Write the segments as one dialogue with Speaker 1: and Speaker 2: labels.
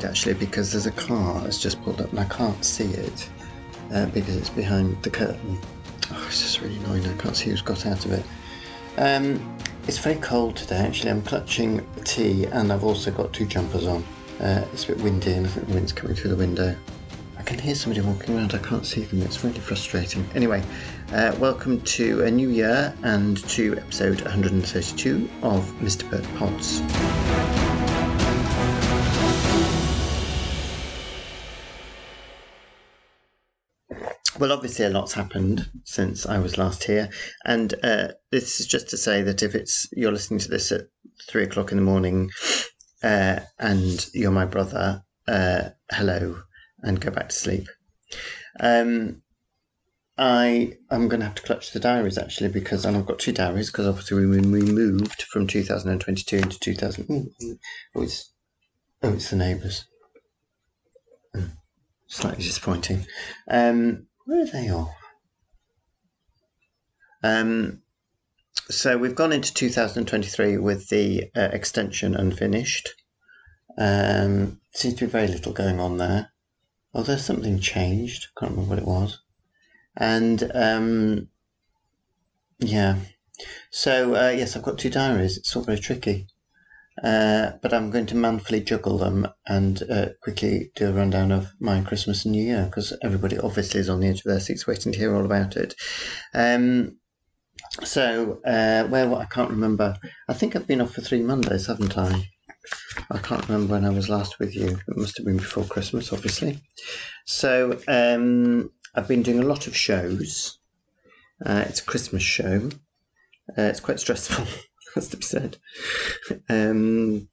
Speaker 1: annoyed actually because there's a car that's just pulled up and I can't see it uh, because it's behind the curtain. Oh, it's just really annoying. I can't see who's got out of it. Um, it's very cold today actually. I'm clutching tea and I've also got two jumpers on. Uh, it's a bit windy and I think the wind's coming through the window. I can hear somebody walking around, I can't see them, it's really frustrating. Anyway, uh, welcome to a new year and to episode 132 of Mr. Burt Pods. Well, obviously, a lot's happened since I was last here, and uh, this is just to say that if it's you're listening to this at three o'clock in the morning, uh, and you're my brother, uh, hello, and go back to sleep. Um, I am going to have to clutch the diaries actually because and I've got two diaries because obviously we, we moved from 2022 into 2000. Oh, it's oh, it's the neighbours. Hmm, slightly disappointing. Um, where are they all? Um, so we've gone into 2023 with the uh, extension unfinished. Um, seems to be very little going on there. Although something changed. I can't remember what it was. And um, yeah. So uh, yes, I've got two diaries. It's all very tricky. Uh, but I'm going to manfully juggle them and uh, quickly do a rundown of my Christmas and New Year because everybody obviously is on the edge of their seats waiting to hear all about it. Um, so, uh, where I can't remember. I think I've been off for three Mondays, haven't I? I can't remember when I was last with you. It must have been before Christmas, obviously. So, um, I've been doing a lot of shows. Uh, it's a Christmas show. Uh, it's quite stressful. has to be said. Um,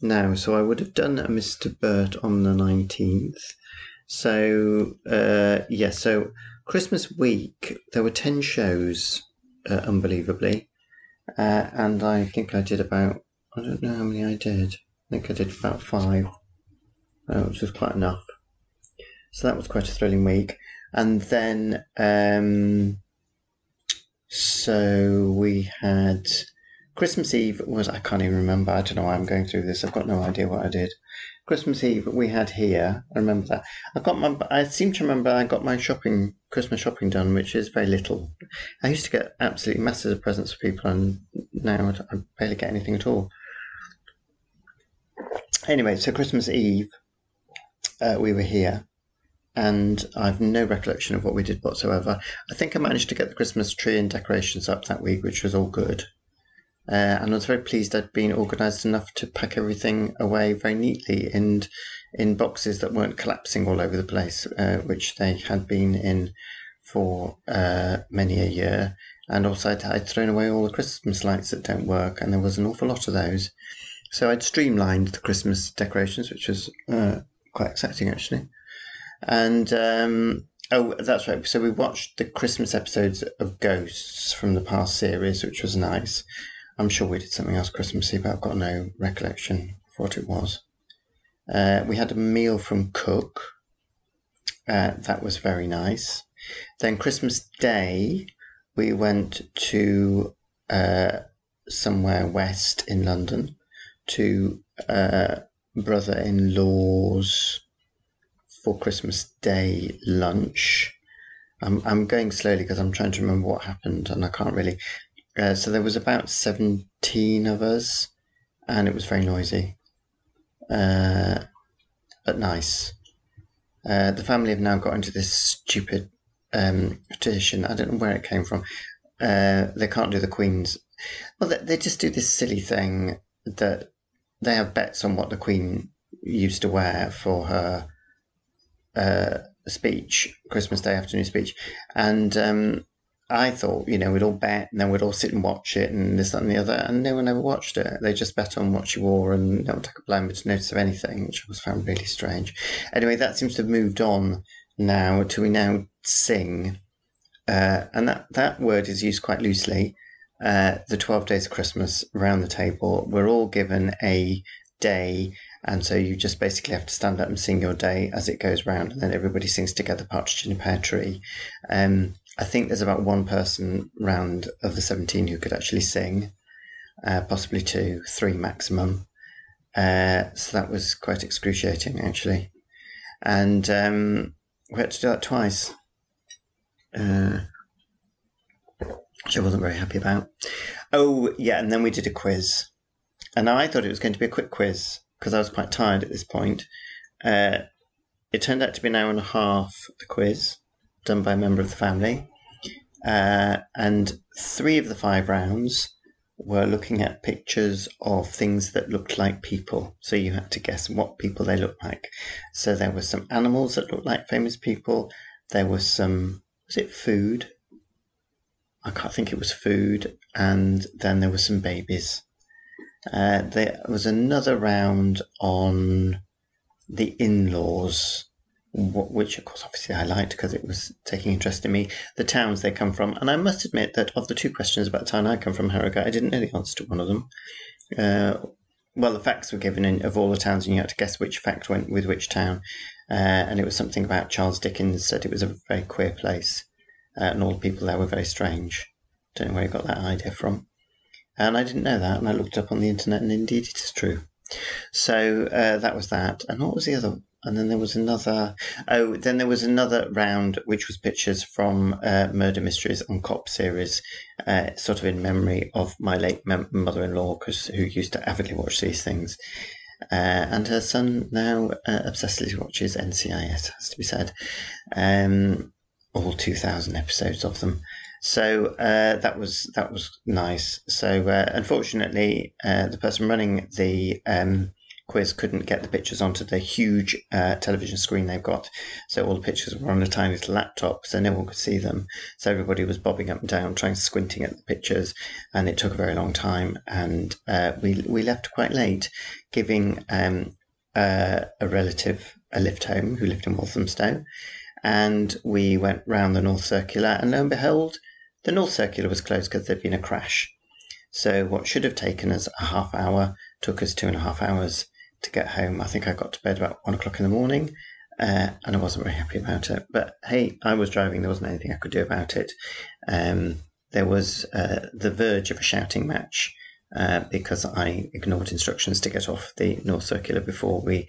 Speaker 1: now, so I would have done a Mr. Burt on the 19th. So, uh, yeah, so Christmas week, there were 10 shows, uh, unbelievably. Uh, and I think I did about, I don't know how many I did. I think I did about five, uh, which was quite enough. So that was quite a thrilling week. And then, um, so we had Christmas Eve was, I can't even remember. I don't know why I'm going through this. I've got no idea what I did. Christmas Eve we had here. I remember that. I got my. I seem to remember I got my shopping, Christmas shopping done, which is very little. I used to get absolutely masses of presents for people, and now I barely get anything at all. Anyway, so Christmas Eve, uh, we were here, and I've no recollection of what we did whatsoever. I think I managed to get the Christmas tree and decorations up that week, which was all good. Uh, and I was very pleased I'd been organised enough to pack everything away very neatly in in boxes that weren't collapsing all over the place, uh, which they had been in for uh, many a year. And also, I'd, I'd, thrown away all the Christmas lights that don't work, and there was an awful lot of those. So I'd streamlined the Christmas decorations, which was uh, quite exciting actually. And um, oh, that's right. So we watched the Christmas episodes of Ghosts from the past series, which was nice. I'm sure we did something else Christmassy, but I've got no recollection of what it was. Uh, we had a meal from Cook. Uh, that was very nice. Then Christmas Day, we went to uh, somewhere west in London to uh, brother-in-law's for Christmas Day lunch. I'm I'm going slowly because I'm trying to remember what happened, and I can't really. Uh, so there was about 17 of us, and it was very noisy, uh, but nice. Uh, the family have now got into this stupid um, tradition. I don't know where it came from. Uh, they can't do the Queen's. Well, they, they just do this silly thing that they have bets on what the Queen used to wear for her uh, speech, Christmas Day afternoon speech, and um, I thought, you know, we'd all bet and then we'd all sit and watch it and this, that, and the other. And no one ever watched it. They just bet on what she wore and no one took a blind bit notice of anything, which I was found really strange. Anyway, that seems to have moved on now to we now sing. Uh, and that, that word is used quite loosely. Uh, the 12 days of Christmas around the table, we're all given a day. And so you just basically have to stand up and sing your day as it goes round, and then everybody sings together Partridge in a Pear Tree. Um, I think there's about one person round of the 17 who could actually sing, uh, possibly two, three maximum. Uh, so that was quite excruciating, actually. And um, we had to do that twice, uh, which I wasn't very happy about. Oh, yeah, and then we did a quiz. And I thought it was going to be a quick quiz because I was quite tired at this point. Uh, it turned out to be an hour and a half, the quiz, done by a member of the family. Uh, and three of the five rounds were looking at pictures of things that looked like people. So you had to guess what people they looked like. So there were some animals that looked like famous people. There was some, was it food? I can't think it was food. And then there were some babies. Uh, there was another round on the in laws which of course obviously I liked because it was taking interest in me, the towns they come from. And I must admit that of the two questions about the town I come from, Harrogate, I didn't know the answer to one of them. Uh, well, the facts were given in, of all the towns, and you had to guess which fact went with which town. Uh, and it was something about Charles Dickens said it was a very queer place, uh, and all the people there were very strange. Don't know where he got that idea from. And I didn't know that, and I looked up on the internet, and indeed it is true. So uh, that was that. And what was the other and then there was another. Oh, then there was another round, which was pictures from uh, Murder Mysteries and Cop series, uh, sort of in memory of my late mem- mother-in-law, cause, who used to avidly watch these things. Uh, and her son now uh, obsessively watches NCIS, has to be said. Um, all 2,000 episodes of them. So uh, that was that was nice. So uh, unfortunately, the person running the um, quiz couldn't get the pictures onto the huge uh, television screen they've got. So all the pictures were on a tiny little laptop, so no one could see them. So everybody was bobbing up and down, trying squinting at the pictures, and it took a very long time. And uh, we we left quite late, giving um, uh, a relative a lift home who lived in Walthamstow, and we went round the North Circular, and lo and behold, the North Circular was closed because there'd been a crash. So what should have taken us a half hour took us two and a half hours to get home. I think I got to bed about one o'clock in the morning, uh, and I wasn't very happy about it. But hey, I was driving; there wasn't anything I could do about it. Um, there was uh, the verge of a shouting match uh, because I ignored instructions to get off the North Circular before we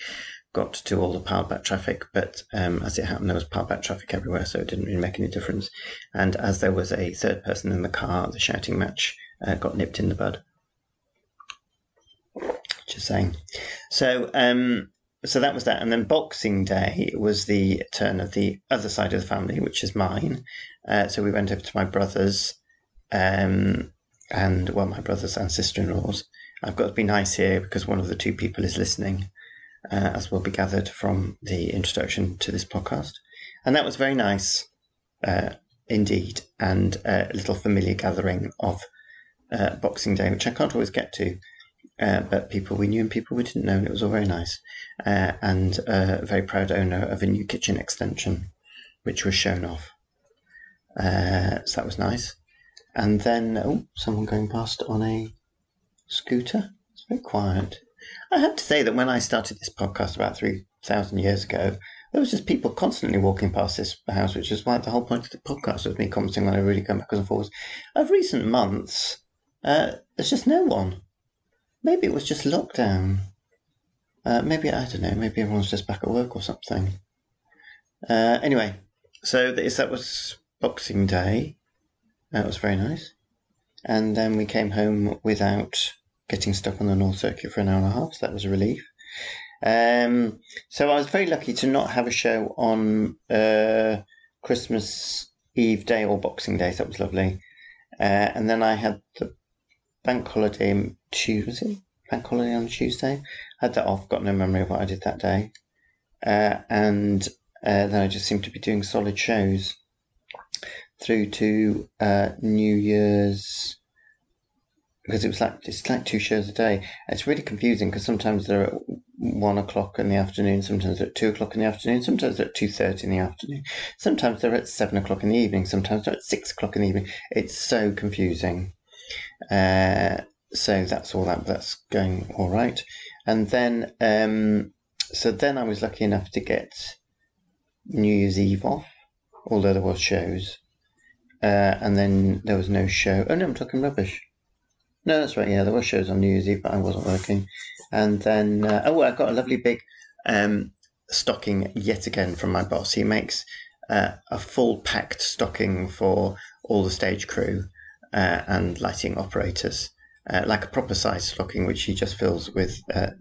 Speaker 1: got to all the powered back traffic. But um, as it happened, there was powered back traffic everywhere, so it didn't really make any difference. And as there was a third person in the car, the shouting match uh, got nipped in the bud. Just saying. So, um, so that was that, and then Boxing Day was the turn of the other side of the family, which is mine. Uh, so we went over to my brother's, um, and well, my brothers and sister-in-laws. I've got to be nice here because one of the two people is listening, uh, as will be gathered from the introduction to this podcast, and that was very nice, uh, indeed, and a little familiar gathering of uh, Boxing Day, which I can't always get to uh, but people we knew and people we didn't know, and it was all very nice. Uh, and a very proud owner of a new kitchen extension, which was shown off. Uh, so that was nice. And then, oh, someone going past on a scooter. It's very quiet. I have to say that when I started this podcast about 3,000 years ago, there was just people constantly walking past this house, which is why the whole point of the podcast was me commenting on it, really going backwards and forwards. Of recent months, uh, there's just no one. Maybe it was just lockdown. Uh, maybe, I don't know, maybe everyone's just back at work or something. Uh, anyway, so that was Boxing Day. That was very nice. And then we came home without getting stuck on the North Circuit for an hour and a half, so that was a relief. Um, so I was very lucky to not have a show on uh, Christmas Eve Day or Boxing Day, so that was lovely. Uh, and then I had the bank holiday Tuesday, bank holiday on Tuesday. I had that off, got no memory of what I did that day. Uh, and uh, then I just seemed to be doing solid shows through to uh, New Year's because it was like it's like two shows a day. It's really confusing because sometimes they're at one o'clock in the afternoon, sometimes at two o'clock in the afternoon, sometimes they're at two thirty in the afternoon, sometimes they're at seven o'clock in the evening, sometimes they're at six o'clock in the evening. It's so confusing. Uh, so that's all that that's going all right. And then, um, so then I was lucky enough to get New Year's Eve off, although there was shows. Uh, and then there was no show. Oh no, I'm talking rubbish. No, that's right. Yeah, there were shows on New Year's Eve, but I wasn't working. And then, uh, oh, well, I got a lovely big um, stocking yet again from my boss. He makes uh, a full packed stocking for all the stage crew uh, and lighting operators, uh, like a proper size stocking, which he just fills with uh,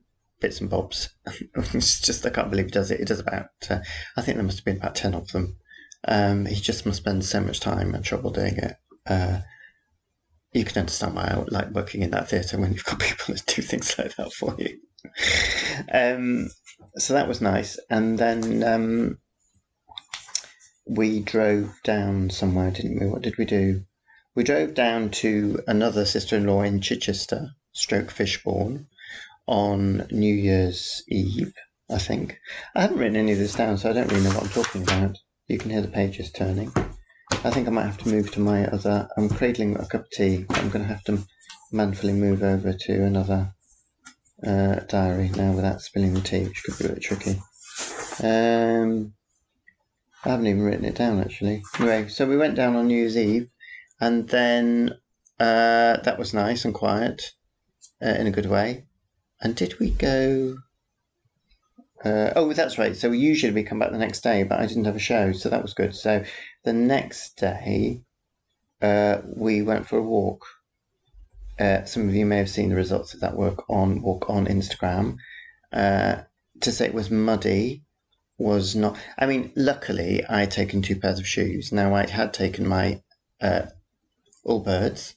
Speaker 1: bits and bobs. it's just, I can't believe he does it. He does about, uh, I think there must have been about 10 of them. Um, he just must spend so much time and trouble doing it. Uh, you can understand why I like working in that theatre when you've got people that do things like that for you. um, so that was nice. And then um, we drove down somewhere, didn't we? What did we do? We drove down to another sister in law in Chichester, stroke Fishbourne, on New Year's Eve, I think. I haven't written any of this down, so I don't really know what I'm talking about. You can hear the pages turning. I think I might have to move to my other. I'm cradling a cup of tea, but I'm going to have to manfully move over to another uh, diary now without spilling the tea, which could be a bit tricky. Um, I haven't even written it down actually. Anyway, so we went down on New Year's Eve, and then uh, that was nice and quiet uh, in a good way. And did we go? Uh, oh, that's right. So usually we come back the next day, but I didn't have a show, so that was good. So the next day, uh, we went for a walk. Uh, some of you may have seen the results of that work on walk on Instagram. Uh, to say it was muddy was not. I mean, luckily I had taken two pairs of shoes. Now I had taken my uh, Allbirds,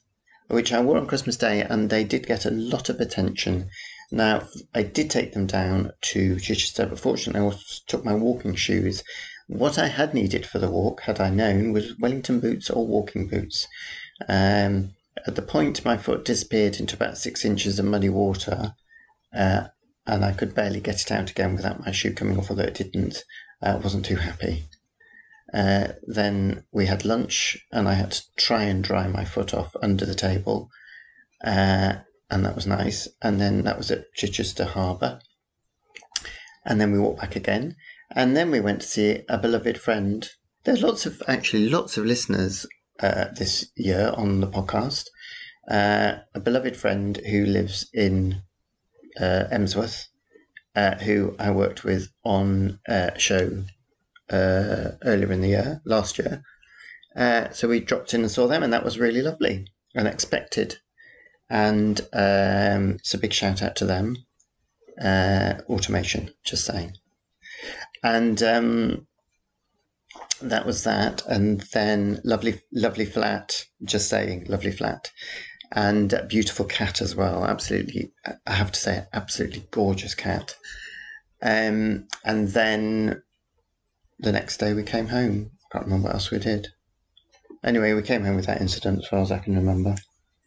Speaker 1: which I wore on Christmas Day, and they did get a lot of attention. Now, I did take them down to Chichester, but fortunately, I also took my walking shoes. What I had needed for the walk, had I known, was Wellington boots or walking boots. Um, at the point, my foot disappeared into about six inches of muddy water, uh, and I could barely get it out again without my shoe coming off, although it didn't. I uh, wasn't too happy. Uh, then we had lunch, and I had to try and dry my foot off under the table. Uh, and that was nice. And then that was at Chichester Harbour. And then we walked back again. And then we went to see a beloved friend. There's lots of, actually, lots of listeners uh, this year on the podcast. Uh, a beloved friend who lives in uh, Emsworth, who I worked with on a show uh, earlier in the year, last year. Uh, so we dropped in and saw them, and that was really lovely, unexpected. And um, it's a big shout out to them. Uh, automation, just saying. And um, that was that. And then lovely, lovely flat, just saying, lovely flat. And beautiful cat as well. Absolutely, I have to say, absolutely gorgeous cat. Um, and then the next day we came home. I Can't remember what else we did. Anyway, we came home with that incident as far as I can remember.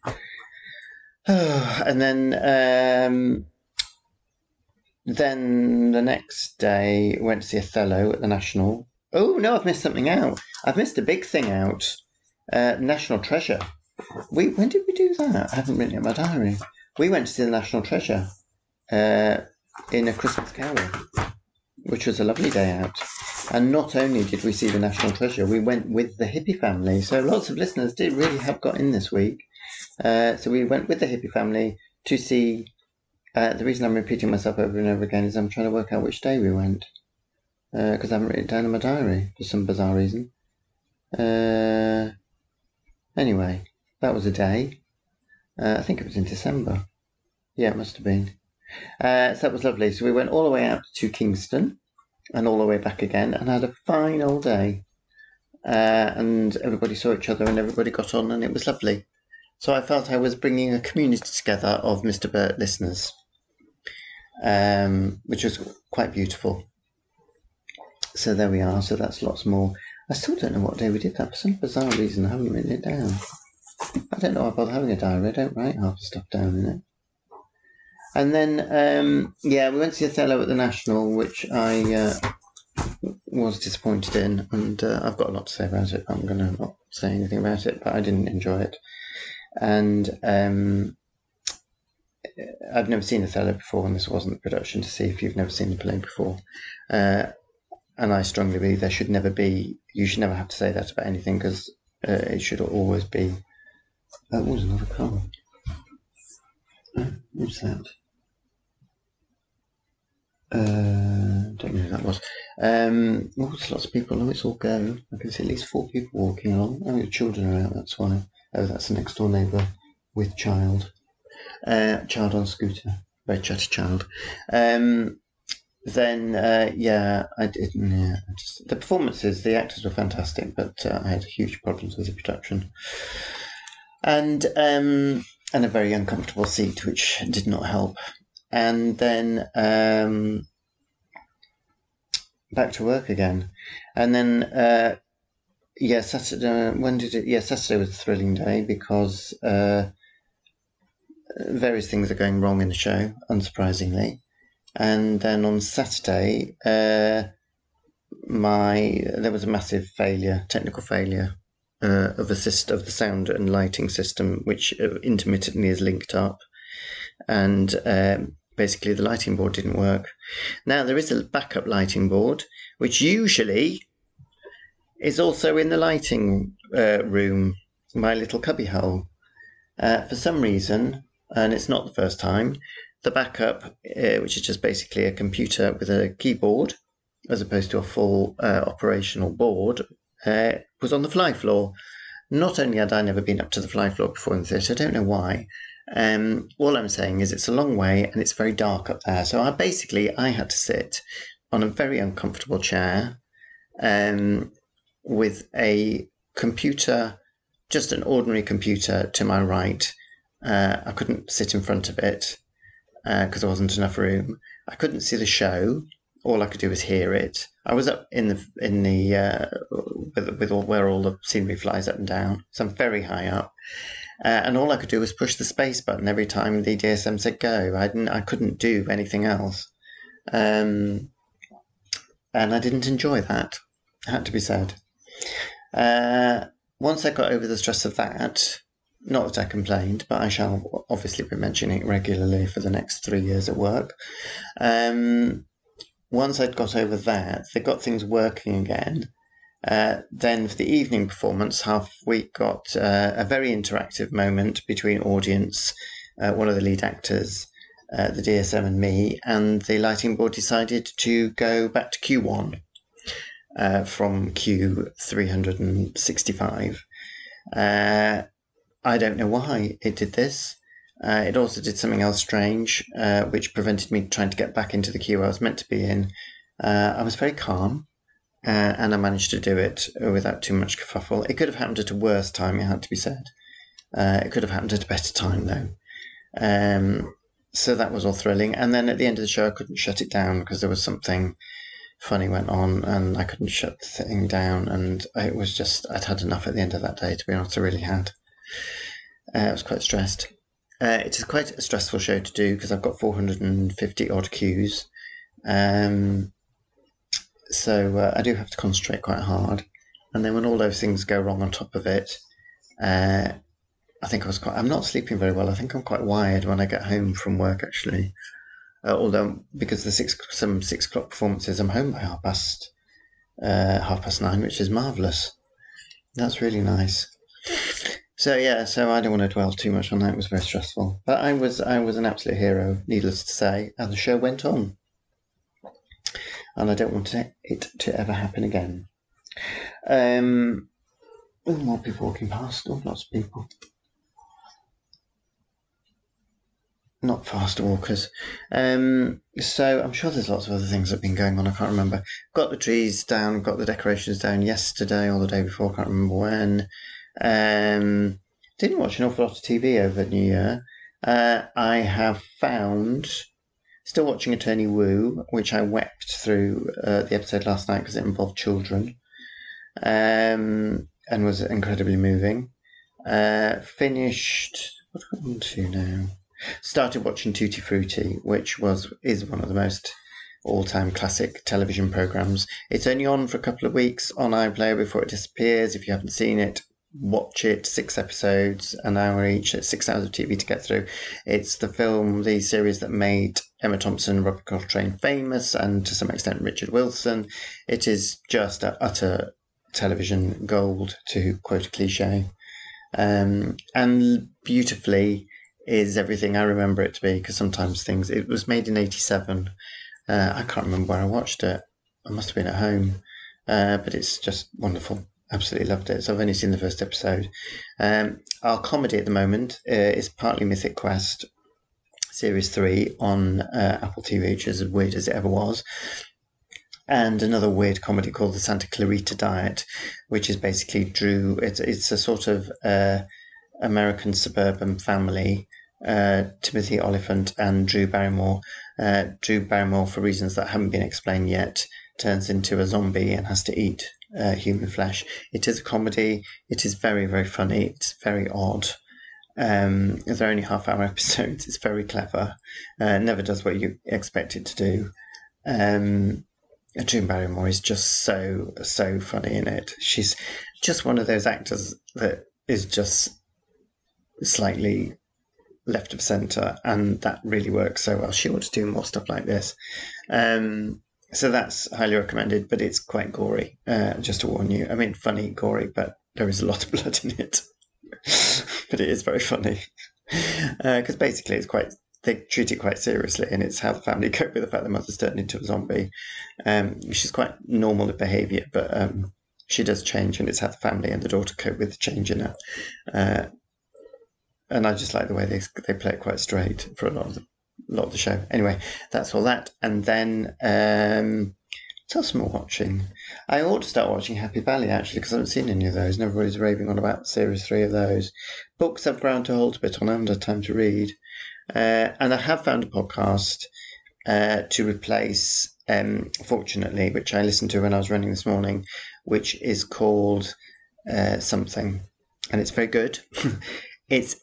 Speaker 1: and then um, then the next day went to see Othello at the National. Oh no, I've missed something out. I've missed a big thing out. Uh, National Treasure. We when did we do that? I haven't written it in my diary. We went to see the National Treasure uh, in a Christmas Carol, which was a lovely day out. And not only did we see the National Treasure, we went with the hippie family. So lots of listeners did really have got in this week. Uh, so we went with the hippie family to see. Uh, the reason I'm repeating myself over and over again is I'm trying to work out which day we went because uh, I haven't written it down in my diary for some bizarre reason. Uh, anyway, that was a day. Uh, I think it was in December. Yeah, it must have been. so that was lovely. So we went all the way out to Kingston and all the way back again and had a fine old day. and everybody saw each other and everybody got on and it was lovely. So I felt I was bringing a community together of Mr. Burt listeners, um, which was quite beautiful. So there we are. So that's lots more. I still don't know what day we did that. For some bizarre reason, I haven't written it down. I don't know why I bother having a diary. I don't write half the stuff down in it. And then, um, yeah, we went to Othello at the National, which I uh, was disappointed in, and uh, I've got a lot to say about it. I'm going to not say anything about it, but I didn't enjoy it and um, I've never seen Othello before, and this wasn't the production to see if you've never seen the play before. Uh, and I strongly believe there should never be. You should never have to say that about anything because uh, it should always be. That was another car. Who's that? Uh, don't know who that was. Um, oh, there's lots of people. Oh, it's all go. I can see at least four people walking along. Oh, your children are out. That's why. Oh, that's the next door neighbour with child. Uh, child on scooter. Very chatty child. Um, then, uh, yeah, I did. Yeah, I just, the performances, the actors were fantastic, but uh, I had huge problems with the production, and um, and a very uncomfortable seat, which did not help. And then um, back to work again, and then uh, yeah, Saturday. When did it? Yeah, Saturday was a thrilling day because uh, various things are going wrong in the show, unsurprisingly. And then on Saturday, uh, my there was a massive failure, technical failure uh, of the system, of the sound and lighting system, which uh, intermittently is linked up, and um, basically the lighting board didn't work. Now there is a backup lighting board, which usually is also in the lighting uh, room, my little cubbyhole. Uh, for some reason, and it's not the first time, the backup, uh, which is just basically a computer with a keyboard, as opposed to a full uh, operational board, uh, was on the fly floor. Not only had I never been up to the fly floor before in the theatre, I don't know why. Um, all I'm saying is it's a long way and it's very dark up there. So I basically I had to sit on a very uncomfortable chair um, with a computer, just an ordinary computer to my right. Uh, I couldn't sit in front of it because uh, there wasn't enough room. I couldn't see the show. All I could do was hear it. I was up in the in the uh, with, with all, where all the scenery flies up and down, so I'm very high up. Uh, and all I could do was push the space button every time the DSM said go. I didn't. I couldn't do anything else, um, and I didn't enjoy that. It had to be said. Uh, once I got over the stress of that, not that I complained, but I shall obviously be mentioning it regularly for the next three years at work. Um, once I'd got over that, they got things working again. Uh, then for the evening performance, half we got uh, a very interactive moment between audience, uh, one of the lead actors, uh, the DSM, and me, and the lighting board decided to go back to Q1 uh, from Q365. I don't know why it did this. It also did something else strange, which prevented me trying to get back into the cue I was meant to be in. I was very calm, uh, and I managed to do it without too much kerfuffle. It could have happened at a worse time, it had to be said. Uh, it could have happened at a better time, though. Um, so that was all thrilling. And then at the end of the show, I couldn't shut it down because there was something funny went on, and I couldn't shut the thing down. And it was just, I'd had enough at the end of that day, to be honest, I really had. Uh, I was quite stressed. Uh, it is quite a stressful show to do because I've got 450 odd cues. Um, so uh, I do have to concentrate quite hard. And then when all those things go wrong on top of it, uh, I think I was quite. I'm not sleeping very well. I think I'm quite wired when I get home from work. Actually, uh, although because the six some six o'clock performances, I'm home by half past uh, half past nine, which is marvelous. That's really nice. So yeah, so I don't want to dwell too much on that. It was very stressful, but I was I was an absolute hero, needless to say, and the show went on, and I don't want it to ever happen again. Um, oh, more people walking past. Oh, lots of people. Not fast walkers. Um, so I'm sure there's lots of other things that have been going on. I can't remember. Got the trees down, got the decorations down yesterday or the day before. I can't remember when. Um, didn't watch an awful lot of TV over New Year. Uh, I have found, still watching Attorney Woo, which I wept through uh, the episode last night because it involved children um, and was incredibly moving. Uh, finished, what am I on to now? Started watching Tutti Frutti, which was is one of the most all-time classic television programs. It's only on for a couple of weeks on iPlayer before it disappears. If you haven't seen it, watch it, six episodes, an hour each, six hours of TV to get through. It's the film, the series that made Emma Thompson, Robert Coltrane famous, and to some extent Richard Wilson. It is just a utter television gold, to quote a cliche. Um, and beautifully, is everything I remember it to be because sometimes things. It was made in '87. Uh, I can't remember where I watched it. I must have been at home, uh, but it's just wonderful. Absolutely loved it. So I've only seen the first episode. Um, our comedy at the moment uh, is partly Mythic Quest Series 3 on uh, Apple TV, which is as weird as it ever was. And another weird comedy called The Santa Clarita Diet, which is basically Drew. It's, it's a sort of uh, American suburban family uh, Timothy Olyphant and Drew Barrymore. Uh, Drew Barrymore, for reasons that haven't been explained yet, turns into a zombie and has to eat uh, human flesh. It is a comedy. It is very, very funny. It's very odd. Um, they're only half hour episodes. It's very clever. Uh, never does what you expect it to do. Um, Drew Barrymore is just so, so funny in it. She's just one of those actors that is just slightly left of centre, and that really works so well. She ought to do more stuff like this. Um, so that's highly recommended, but it's quite gory. Uh, just to warn you. I mean, funny, gory, but there is a lot of blood in it. but it is very funny because uh, basically it's quite they treat it quite seriously, and it's how the family cope with the fact the mother's turned into a zombie. Um, she's quite normal in behaviour, but um, she does change, and it's how the family and the daughter cope with the change in her. Uh, and I just like the way they they play it quite straight for a lot of the, a lot of the show. Anyway, that's all that, and then um, what else I watching? I ought to start watching Happy Valley actually because I haven't seen any of those, and everybody's raving on about series three of those. Books I've ground to hold a bit on. I haven't had time to read, uh, and I have found a podcast uh, to replace. Um, fortunately, which I listened to when I was running this morning, which is called uh, something, and it's very good. it's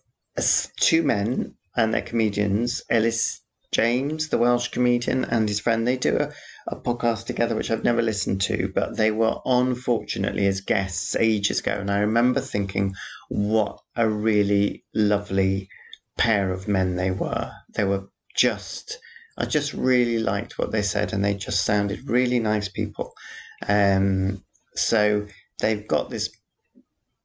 Speaker 1: two men and they're comedians, Elis James, the Welsh comedian, and his friend. They do a, a podcast together, which I've never listened to, but they were on, fortunately, as guests ages ago. And I remember thinking, what a really lovely pair of men they were. They were just, I just really liked what they said, and they just sounded really nice people. Um, so they've got this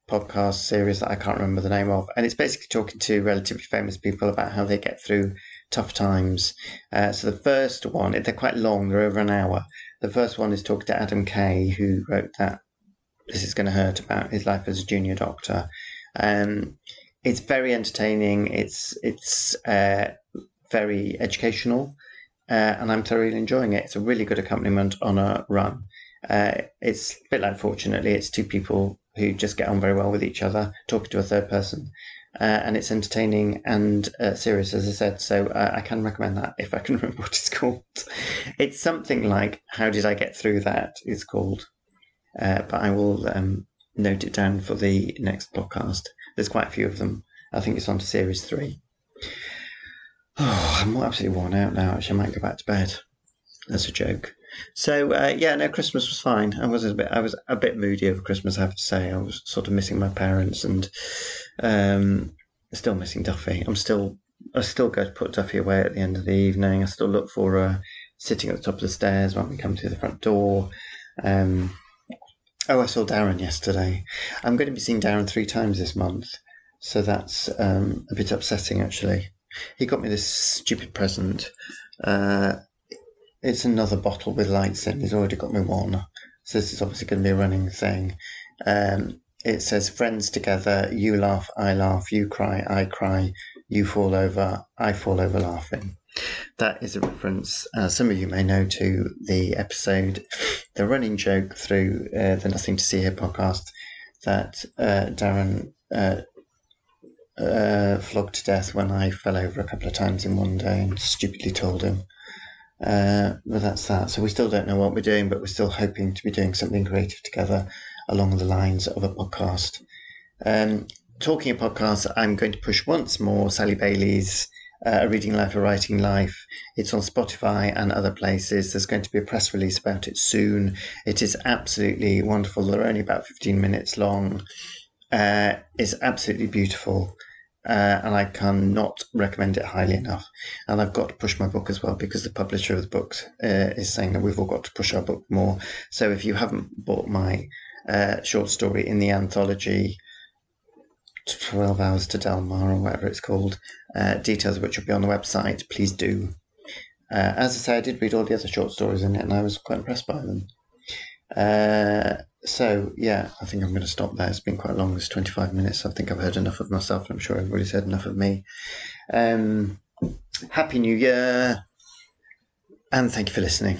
Speaker 1: podcast series that I can't remember the name of, and it's basically talking to relatively famous people about how they get through tough times. Uh, so the first one, they're quite long; they're over an hour. The first one is talking to Adam Kay, who wrote that "This Is Going to Hurt" about his life as a junior doctor. Um, it's very entertaining. It's it's uh, very educational, uh, and I'm thoroughly enjoying it. It's a really good accompaniment on a run. Uh, it's a bit like, fortunately, it's two people who just get on very well with each other, talking to a third person. Uh, and it's entertaining and uh, serious, as I said. So uh, I can recommend that if I can remember what it's called. It's something like "How Did I Get Through That?" It's called, uh, but I will um, note it down for the next podcast. There's quite a few of them. I think it's on to series three. Oh, I'm absolutely worn out now. Actually, I might go back to bed. That's a joke. So uh, yeah, no, Christmas was fine. I was a bit, I was a bit moody over Christmas. I have to say, I was sort of missing my parents and um, still missing Duffy. I'm still, I still go to put Duffy away at the end of the evening. I still look for her sitting at the top of the stairs when we come to the front door. Um, oh, I saw Darren yesterday. I'm going to be seeing Darren three times this month, so that's um, a bit upsetting actually. He got me this stupid present. Uh, it's another bottle with lights in. He's already got me one. So this is obviously going to be a running thing. Um, it says, Friends together, you laugh, I laugh, you cry, I cry, you fall over, I fall over laughing. That is a reference, uh, some of you may know, to the episode, the running joke through uh, the Nothing to See Here podcast that uh, Darren uh, uh, flogged to death when I fell over a couple of times in one day and stupidly told him. Uh, but that's that. So we still don't know what we're doing, but we're still hoping to be doing something creative together along the lines of a podcast. Um, talking of podcasts, I'm going to push once more Sally Bailey's uh, A Reading Life, A Writing Life. It's on Spotify and other places. There's going to be a press release about it soon. It is absolutely wonderful. They're only about 15 minutes long. Uh, it's absolutely beautiful uh, and I cannot recommend it highly enough. And I've got to push my book as well because the publisher of the books uh, is saying that we've all got to push our book more. So if you haven't bought my uh, short story in the anthology 12 Hours to Delmar, or whatever it's called, uh, details of which will be on the website, please do. Uh, as I say, I did read all the other short stories in it and I was quite impressed by them. Uh, so, yeah, I think I'm going to stop there. It's been quite long, it's 25 minutes. I think I've heard enough of myself. I'm sure everybody's heard enough of me. Um, Happy New Year, and thank you for listening.